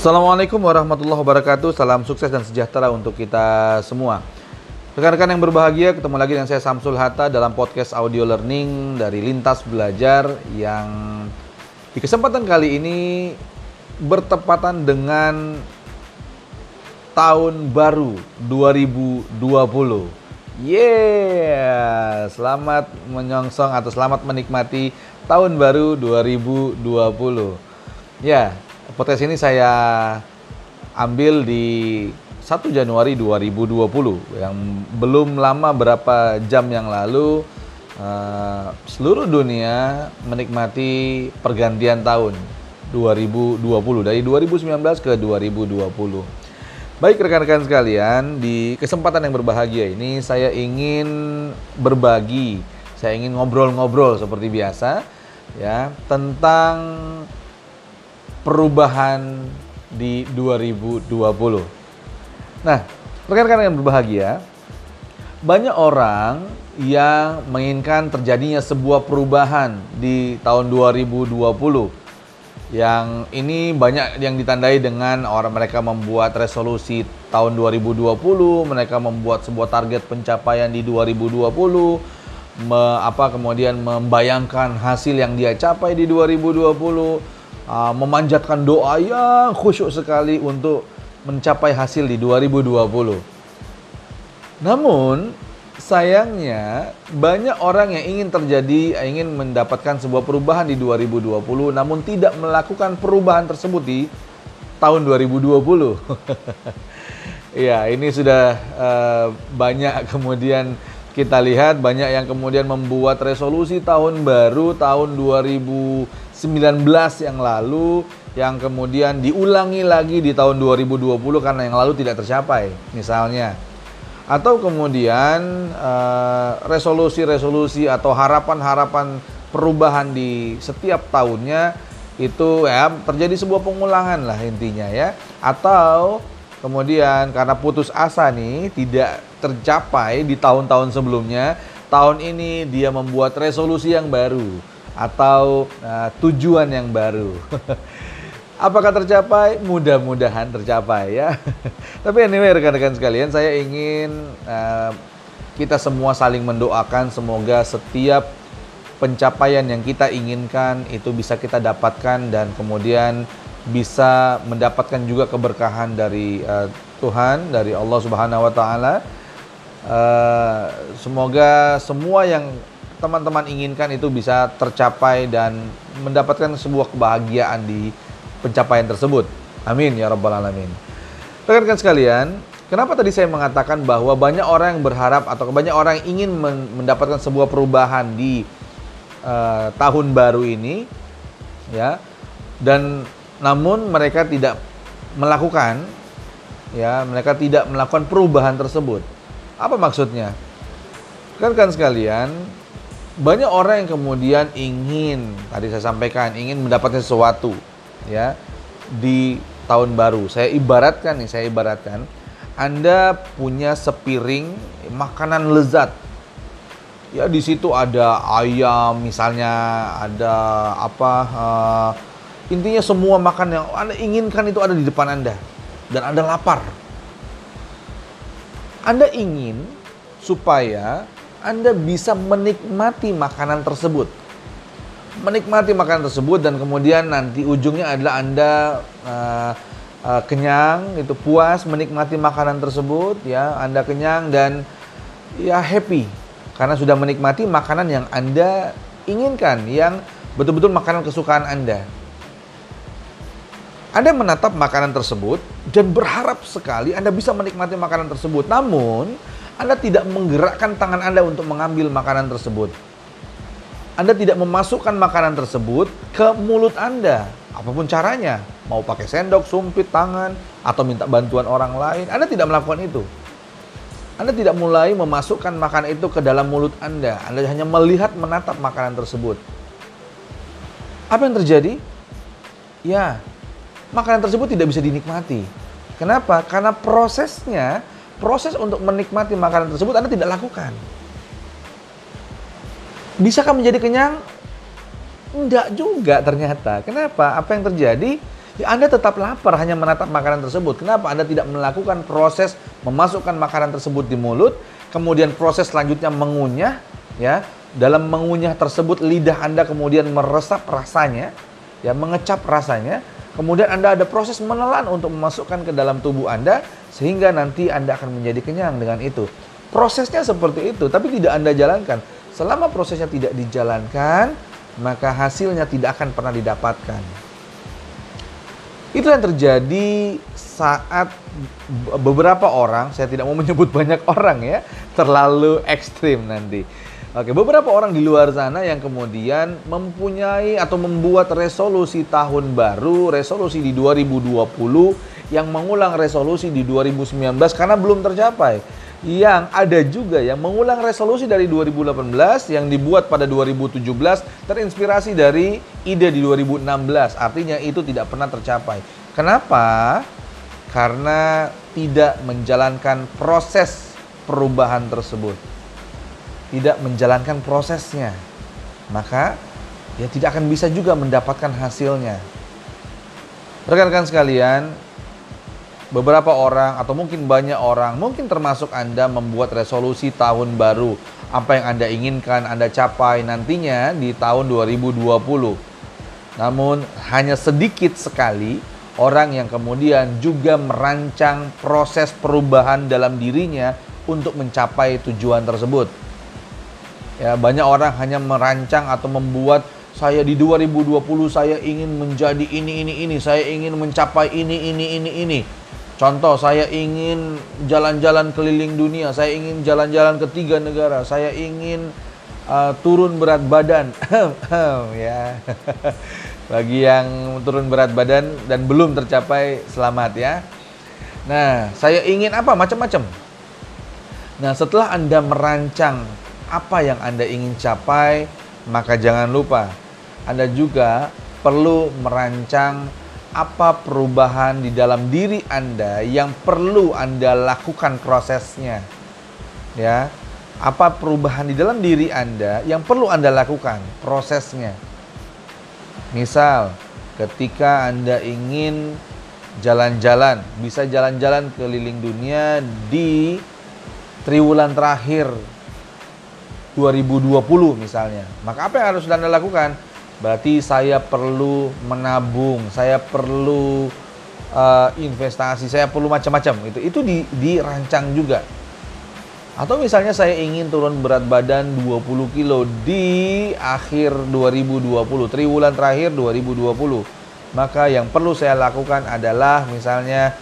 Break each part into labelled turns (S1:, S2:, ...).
S1: Assalamualaikum warahmatullahi wabarakatuh. Salam sukses dan sejahtera untuk kita semua. Rekan-rekan yang berbahagia, ketemu lagi dengan saya Samsul Hatta dalam podcast audio learning dari Lintas Belajar yang di kesempatan kali ini bertepatan dengan tahun baru 2020. Yeah, selamat menyongsong atau selamat menikmati tahun baru 2020. Ya, podcast ini saya ambil di 1 Januari 2020 yang belum lama berapa jam yang lalu uh, seluruh dunia menikmati pergantian tahun 2020 dari 2019 ke 2020. Baik rekan-rekan sekalian, di kesempatan yang berbahagia ini saya ingin berbagi, saya ingin ngobrol-ngobrol seperti biasa ya tentang perubahan di 2020. Nah, rekan-rekan yang berbahagia, banyak orang yang menginginkan terjadinya sebuah perubahan di tahun 2020. Yang ini banyak yang ditandai dengan orang mereka membuat resolusi tahun 2020, mereka membuat sebuah target pencapaian di 2020, me, apa kemudian membayangkan hasil yang dia capai di 2020 uh, memanjatkan doa yang khusyuk sekali untuk mencapai hasil di 2020. Namun, sayangnya banyak orang yang ingin terjadi, ingin mendapatkan sebuah perubahan di 2020 namun tidak melakukan perubahan tersebut di tahun 2020. ya, ini sudah uh, banyak kemudian kita lihat banyak yang kemudian membuat resolusi tahun baru tahun 2019 yang lalu yang kemudian diulangi lagi di tahun 2020 karena yang lalu tidak tercapai misalnya. Atau kemudian eh, resolusi-resolusi atau harapan-harapan perubahan di setiap tahunnya itu ya terjadi sebuah pengulangan lah intinya ya. Atau kemudian karena putus asa nih tidak tercapai di tahun-tahun sebelumnya, tahun ini dia membuat resolusi yang baru atau uh, tujuan yang baru. Apakah tercapai? Mudah-mudahan tercapai ya. Tapi anyway rekan-rekan sekalian, saya ingin uh, kita semua saling mendoakan semoga setiap pencapaian yang kita inginkan itu bisa kita dapatkan dan kemudian bisa mendapatkan juga keberkahan dari uh, Tuhan, dari Allah Subhanahu wa taala Uh, semoga semua yang teman-teman inginkan itu bisa tercapai dan mendapatkan sebuah kebahagiaan di pencapaian tersebut. Amin ya rabbal alamin. Rekan-rekan sekalian, kenapa tadi saya mengatakan bahwa banyak orang yang berharap atau banyak orang yang ingin mendapatkan sebuah perubahan di uh, tahun baru ini, ya, dan namun mereka tidak melakukan, ya, mereka tidak melakukan perubahan tersebut. Apa maksudnya? Kan kan sekalian, banyak orang yang kemudian ingin, tadi saya sampaikan, ingin mendapatkan sesuatu ya di tahun baru. Saya ibaratkan nih, saya ibaratkan Anda punya sepiring makanan lezat. Ya di situ ada ayam misalnya, ada apa uh, intinya semua makan yang Anda inginkan itu ada di depan Anda dan Anda lapar anda ingin supaya Anda bisa menikmati makanan tersebut. Menikmati makanan tersebut dan kemudian nanti ujungnya adalah Anda uh, uh, kenyang, itu puas menikmati makanan tersebut, ya Anda kenyang dan ya happy karena sudah menikmati makanan yang Anda inginkan, yang betul-betul makanan kesukaan Anda. Anda menatap makanan tersebut dan berharap sekali Anda bisa menikmati makanan tersebut. Namun, Anda tidak menggerakkan tangan Anda untuk mengambil makanan tersebut. Anda tidak memasukkan makanan tersebut ke mulut Anda. Apa pun caranya, mau pakai sendok, sumpit tangan, atau minta bantuan orang lain, Anda tidak melakukan itu. Anda tidak mulai memasukkan makanan itu ke dalam mulut Anda. Anda hanya melihat menatap makanan tersebut. Apa yang terjadi? Ya, makanan tersebut tidak bisa dinikmati. Kenapa? Karena prosesnya, proses untuk menikmati makanan tersebut Anda tidak lakukan. Bisakah menjadi kenyang? Enggak juga ternyata. Kenapa? Apa yang terjadi? Anda tetap lapar hanya menatap makanan tersebut. Kenapa Anda tidak melakukan proses memasukkan makanan tersebut di mulut, kemudian proses selanjutnya mengunyah, ya. Dalam mengunyah tersebut lidah Anda kemudian meresap rasanya, ya, mengecap rasanya. Kemudian Anda ada proses menelan untuk memasukkan ke dalam tubuh Anda sehingga nanti Anda akan menjadi kenyang dengan itu. Prosesnya seperti itu, tapi tidak Anda jalankan. Selama prosesnya tidak dijalankan, maka hasilnya tidak akan pernah didapatkan. Itu yang terjadi saat beberapa orang, saya tidak mau menyebut banyak orang ya, terlalu ekstrim nanti. Oke, beberapa orang di luar sana yang kemudian mempunyai atau membuat resolusi tahun baru, resolusi di 2020 yang mengulang resolusi di 2019 karena belum tercapai yang ada juga yang mengulang resolusi dari 2018 yang dibuat pada 2017 terinspirasi dari ide di 2016. Artinya itu tidak pernah tercapai. Kenapa? Karena tidak menjalankan proses perubahan tersebut. Tidak menjalankan prosesnya. Maka ya tidak akan bisa juga mendapatkan hasilnya. Rekan-rekan sekalian, beberapa orang atau mungkin banyak orang, mungkin termasuk Anda membuat resolusi tahun baru. Apa yang Anda inginkan Anda capai nantinya di tahun 2020. Namun hanya sedikit sekali orang yang kemudian juga merancang proses perubahan dalam dirinya untuk mencapai tujuan tersebut. Ya, banyak orang hanya merancang atau membuat saya di 2020 saya ingin menjadi ini ini ini, saya ingin mencapai ini ini ini ini. Contoh, saya ingin jalan-jalan keliling dunia, saya ingin jalan-jalan ke tiga negara, saya ingin uh, turun berat badan. ya. Bagi yang turun berat badan dan belum tercapai, selamat ya. Nah, saya ingin apa? Macam-macam. Nah, setelah Anda merancang apa yang Anda ingin capai, maka jangan lupa Anda juga perlu merancang apa perubahan di dalam diri Anda yang perlu Anda lakukan prosesnya. Ya. Apa perubahan di dalam diri Anda yang perlu Anda lakukan prosesnya. Misal, ketika Anda ingin jalan-jalan, bisa jalan-jalan keliling dunia di triwulan terakhir 2020 misalnya. Maka apa yang harus Anda lakukan? Berarti saya perlu menabung, saya perlu uh, investasi, saya perlu macam-macam. Itu itu di, dirancang juga. Atau misalnya saya ingin turun berat badan 20 kilo di akhir 2020, triwulan terakhir 2020. Maka yang perlu saya lakukan adalah misalnya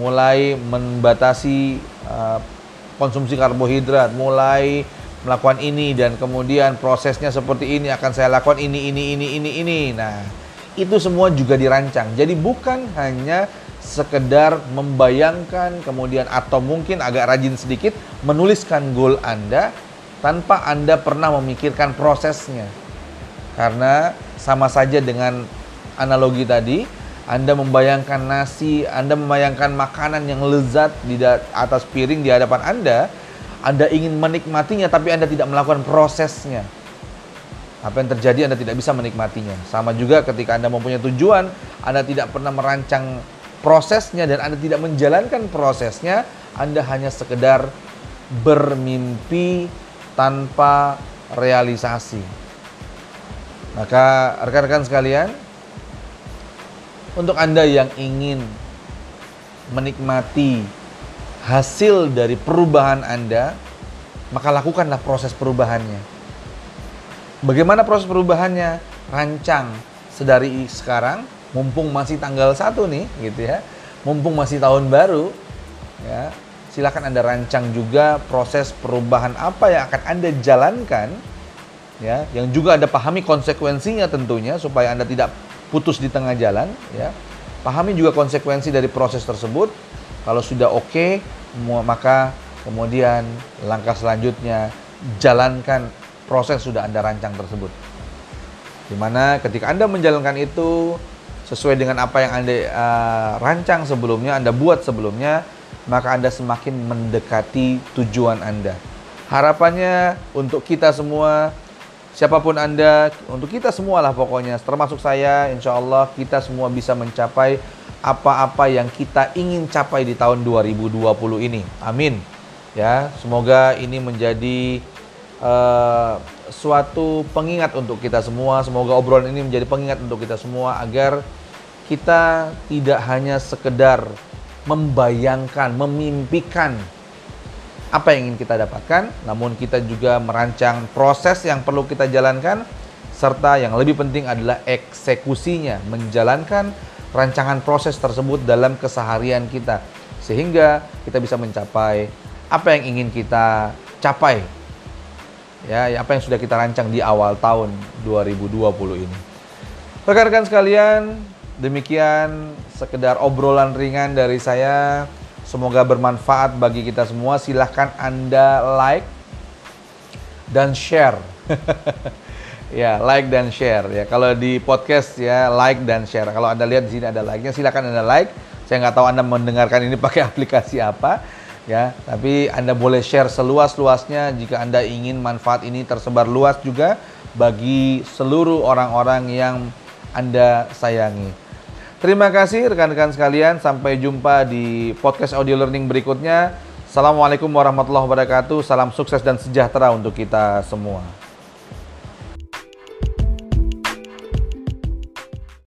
S1: mulai membatasi uh, konsumsi karbohidrat, mulai melakukan ini dan kemudian prosesnya seperti ini akan saya lakukan ini ini ini ini ini. Nah, itu semua juga dirancang. Jadi bukan hanya sekedar membayangkan kemudian atau mungkin agak rajin sedikit menuliskan goal Anda tanpa Anda pernah memikirkan prosesnya. Karena sama saja dengan analogi tadi, Anda membayangkan nasi, Anda membayangkan makanan yang lezat di atas piring di hadapan Anda, anda ingin menikmatinya tapi Anda tidak melakukan prosesnya. Apa yang terjadi Anda tidak bisa menikmatinya. Sama juga ketika Anda mempunyai tujuan, Anda tidak pernah merancang prosesnya dan Anda tidak menjalankan prosesnya, Anda hanya sekedar bermimpi tanpa realisasi. Maka rekan-rekan sekalian, untuk Anda yang ingin menikmati hasil dari perubahan Anda, maka lakukanlah proses perubahannya. Bagaimana proses perubahannya? Rancang sedari sekarang, mumpung masih tanggal 1 nih, gitu ya. Mumpung masih tahun baru, ya. Silakan Anda rancang juga proses perubahan apa yang akan Anda jalankan, ya, yang juga Anda pahami konsekuensinya tentunya supaya Anda tidak putus di tengah jalan, ya. Pahami juga konsekuensi dari proses tersebut kalau sudah oke, okay, maka kemudian langkah selanjutnya jalankan proses sudah Anda rancang tersebut. Di mana ketika Anda menjalankan itu sesuai dengan apa yang Anda uh, rancang sebelumnya, Anda buat sebelumnya, maka Anda semakin mendekati tujuan Anda. Harapannya untuk kita semua siapa pun Anda, untuk kita semua lah pokoknya, termasuk saya, insya Allah kita semua bisa mencapai apa-apa yang kita ingin capai di tahun 2020 ini. Amin. Ya, semoga ini menjadi uh, suatu pengingat untuk kita semua. Semoga obrolan ini menjadi pengingat untuk kita semua agar kita tidak hanya sekedar membayangkan, memimpikan apa yang ingin kita dapatkan, namun kita juga merancang proses yang perlu kita jalankan, serta yang lebih penting adalah eksekusinya, menjalankan rancangan proses tersebut dalam keseharian kita, sehingga kita bisa mencapai apa yang ingin kita capai, ya, apa yang sudah kita rancang di awal tahun 2020 ini. Rekan-rekan sekalian, demikian sekedar obrolan ringan dari saya. Semoga bermanfaat bagi kita semua. Silahkan Anda like dan share. ya, like dan share ya. Kalau di podcast ya like dan share. Kalau Anda lihat di sini ada like-nya, silahkan Anda like. Saya nggak tahu Anda mendengarkan ini pakai aplikasi apa ya, tapi Anda boleh share seluas-luasnya jika Anda ingin manfaat ini tersebar luas juga bagi seluruh orang-orang yang Anda sayangi. Terima kasih rekan-rekan sekalian. Sampai jumpa di podcast audio learning berikutnya. Assalamualaikum warahmatullahi wabarakatuh. Salam sukses dan sejahtera untuk kita semua.